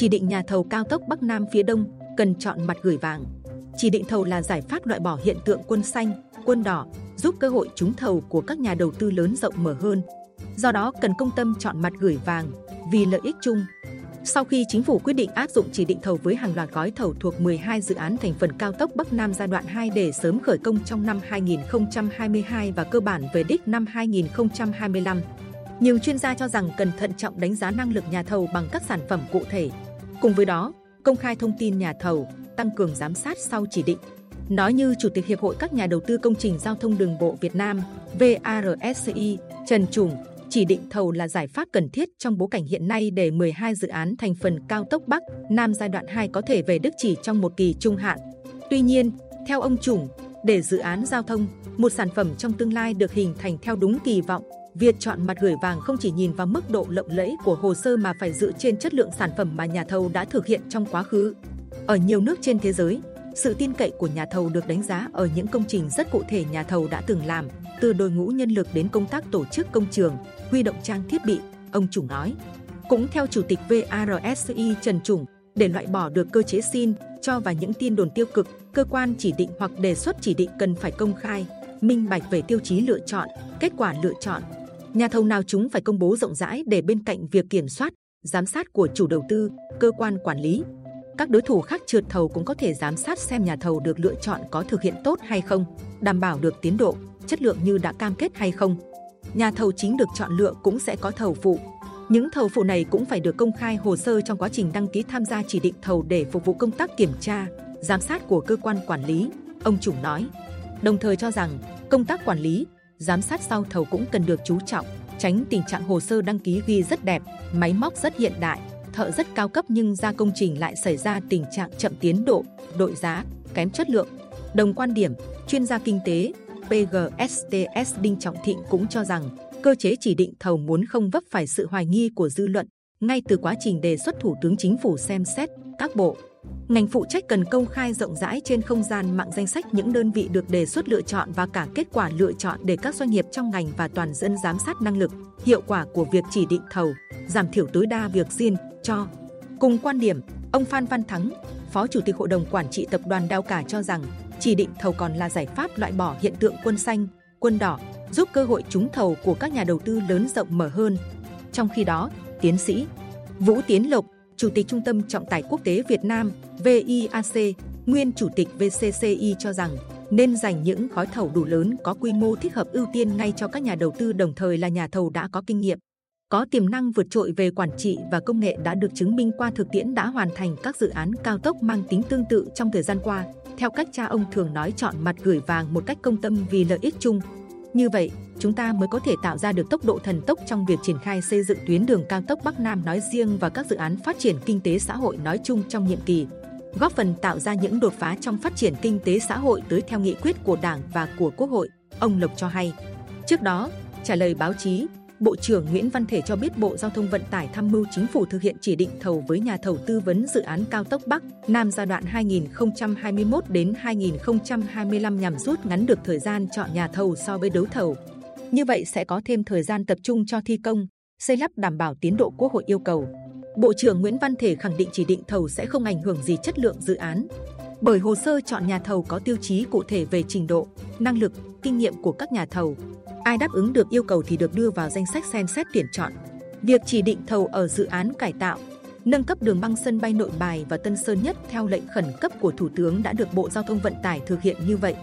chỉ định nhà thầu cao tốc Bắc Nam phía Đông cần chọn mặt gửi vàng. Chỉ định thầu là giải pháp loại bỏ hiện tượng quân xanh, quân đỏ, giúp cơ hội trúng thầu của các nhà đầu tư lớn rộng mở hơn. Do đó cần công tâm chọn mặt gửi vàng vì lợi ích chung. Sau khi chính phủ quyết định áp dụng chỉ định thầu với hàng loạt gói thầu thuộc 12 dự án thành phần cao tốc Bắc Nam giai đoạn 2 để sớm khởi công trong năm 2022 và cơ bản về đích năm 2025. Nhiều chuyên gia cho rằng cần thận trọng đánh giá năng lực nhà thầu bằng các sản phẩm cụ thể. Cùng với đó, công khai thông tin nhà thầu, tăng cường giám sát sau chỉ định. Nói như Chủ tịch Hiệp hội các nhà đầu tư công trình giao thông đường bộ Việt Nam VARSCI Trần Trùng chỉ định thầu là giải pháp cần thiết trong bối cảnh hiện nay để 12 dự án thành phần cao tốc Bắc, Nam giai đoạn 2 có thể về đích chỉ trong một kỳ trung hạn. Tuy nhiên, theo ông Trùng, để dự án giao thông, một sản phẩm trong tương lai được hình thành theo đúng kỳ vọng, việc chọn mặt gửi vàng không chỉ nhìn vào mức độ lộng lẫy của hồ sơ mà phải dựa trên chất lượng sản phẩm mà nhà thầu đã thực hiện trong quá khứ. Ở nhiều nước trên thế giới, sự tin cậy của nhà thầu được đánh giá ở những công trình rất cụ thể nhà thầu đã từng làm, từ đội ngũ nhân lực đến công tác tổ chức công trường, huy động trang thiết bị, ông Trùng nói. Cũng theo Chủ tịch VARSI Trần Trùng, để loại bỏ được cơ chế xin, cho và những tin đồn tiêu cực, cơ quan chỉ định hoặc đề xuất chỉ định cần phải công khai, minh bạch về tiêu chí lựa chọn, kết quả lựa chọn. Nhà thầu nào chúng phải công bố rộng rãi để bên cạnh việc kiểm soát, giám sát của chủ đầu tư, cơ quan quản lý, các đối thủ khác trượt thầu cũng có thể giám sát xem nhà thầu được lựa chọn có thực hiện tốt hay không, đảm bảo được tiến độ, chất lượng như đã cam kết hay không. Nhà thầu chính được chọn lựa cũng sẽ có thầu phụ. Những thầu phụ này cũng phải được công khai hồ sơ trong quá trình đăng ký tham gia chỉ định thầu để phục vụ công tác kiểm tra, giám sát của cơ quan quản lý, ông chủ nói. Đồng thời cho rằng công tác quản lý, giám sát sau thầu cũng cần được chú trọng, tránh tình trạng hồ sơ đăng ký ghi rất đẹp, máy móc rất hiện đại, thợ rất cao cấp nhưng ra công trình lại xảy ra tình trạng chậm tiến độ, đội giá, kém chất lượng. Đồng quan điểm, chuyên gia kinh tế PGSTS Đinh Trọng Thịnh cũng cho rằng cơ chế chỉ định thầu muốn không vấp phải sự hoài nghi của dư luận ngay từ quá trình đề xuất Thủ tướng Chính phủ xem xét các bộ. Ngành phụ trách cần công khai rộng rãi trên không gian mạng danh sách những đơn vị được đề xuất lựa chọn và cả kết quả lựa chọn để các doanh nghiệp trong ngành và toàn dân giám sát năng lực, hiệu quả của việc chỉ định thầu, giảm thiểu tối đa việc riêng, cho. Cùng quan điểm, ông Phan Văn Thắng, Phó Chủ tịch Hội đồng Quản trị Tập đoàn Đao Cả cho rằng chỉ định thầu còn là giải pháp loại bỏ hiện tượng quân xanh, quân đỏ, giúp cơ hội trúng thầu của các nhà đầu tư lớn rộng mở hơn. Trong khi đó, tiến sĩ Vũ Tiến Lộc, Chủ tịch Trung tâm Trọng tài Quốc tế Việt Nam VIAC, nguyên Chủ tịch VCCI cho rằng nên dành những gói thầu đủ lớn có quy mô thích hợp ưu tiên ngay cho các nhà đầu tư đồng thời là nhà thầu đã có kinh nghiệm có tiềm năng vượt trội về quản trị và công nghệ đã được chứng minh qua thực tiễn đã hoàn thành các dự án cao tốc mang tính tương tự trong thời gian qua. Theo cách cha ông thường nói chọn mặt gửi vàng một cách công tâm vì lợi ích chung. Như vậy, chúng ta mới có thể tạo ra được tốc độ thần tốc trong việc triển khai xây dựng tuyến đường cao tốc Bắc Nam nói riêng và các dự án phát triển kinh tế xã hội nói chung trong nhiệm kỳ, góp phần tạo ra những đột phá trong phát triển kinh tế xã hội tới theo nghị quyết của Đảng và của Quốc hội, ông Lộc cho hay. Trước đó, trả lời báo chí, Bộ trưởng Nguyễn Văn Thể cho biết Bộ Giao thông Vận tải tham mưu chính phủ thực hiện chỉ định thầu với nhà thầu tư vấn dự án cao tốc Bắc Nam giai đoạn 2021 đến 2025 nhằm rút ngắn được thời gian chọn nhà thầu so với đấu thầu. Như vậy sẽ có thêm thời gian tập trung cho thi công, xây lắp đảm bảo tiến độ Quốc hội yêu cầu. Bộ trưởng Nguyễn Văn Thể khẳng định chỉ định thầu sẽ không ảnh hưởng gì chất lượng dự án, bởi hồ sơ chọn nhà thầu có tiêu chí cụ thể về trình độ, năng lực, kinh nghiệm của các nhà thầu, Ai đáp ứng được yêu cầu thì được đưa vào danh sách xem xét tuyển chọn. Việc chỉ định thầu ở dự án cải tạo, nâng cấp đường băng sân bay Nội Bài và Tân Sơn Nhất theo lệnh khẩn cấp của Thủ tướng đã được Bộ Giao thông Vận tải thực hiện như vậy.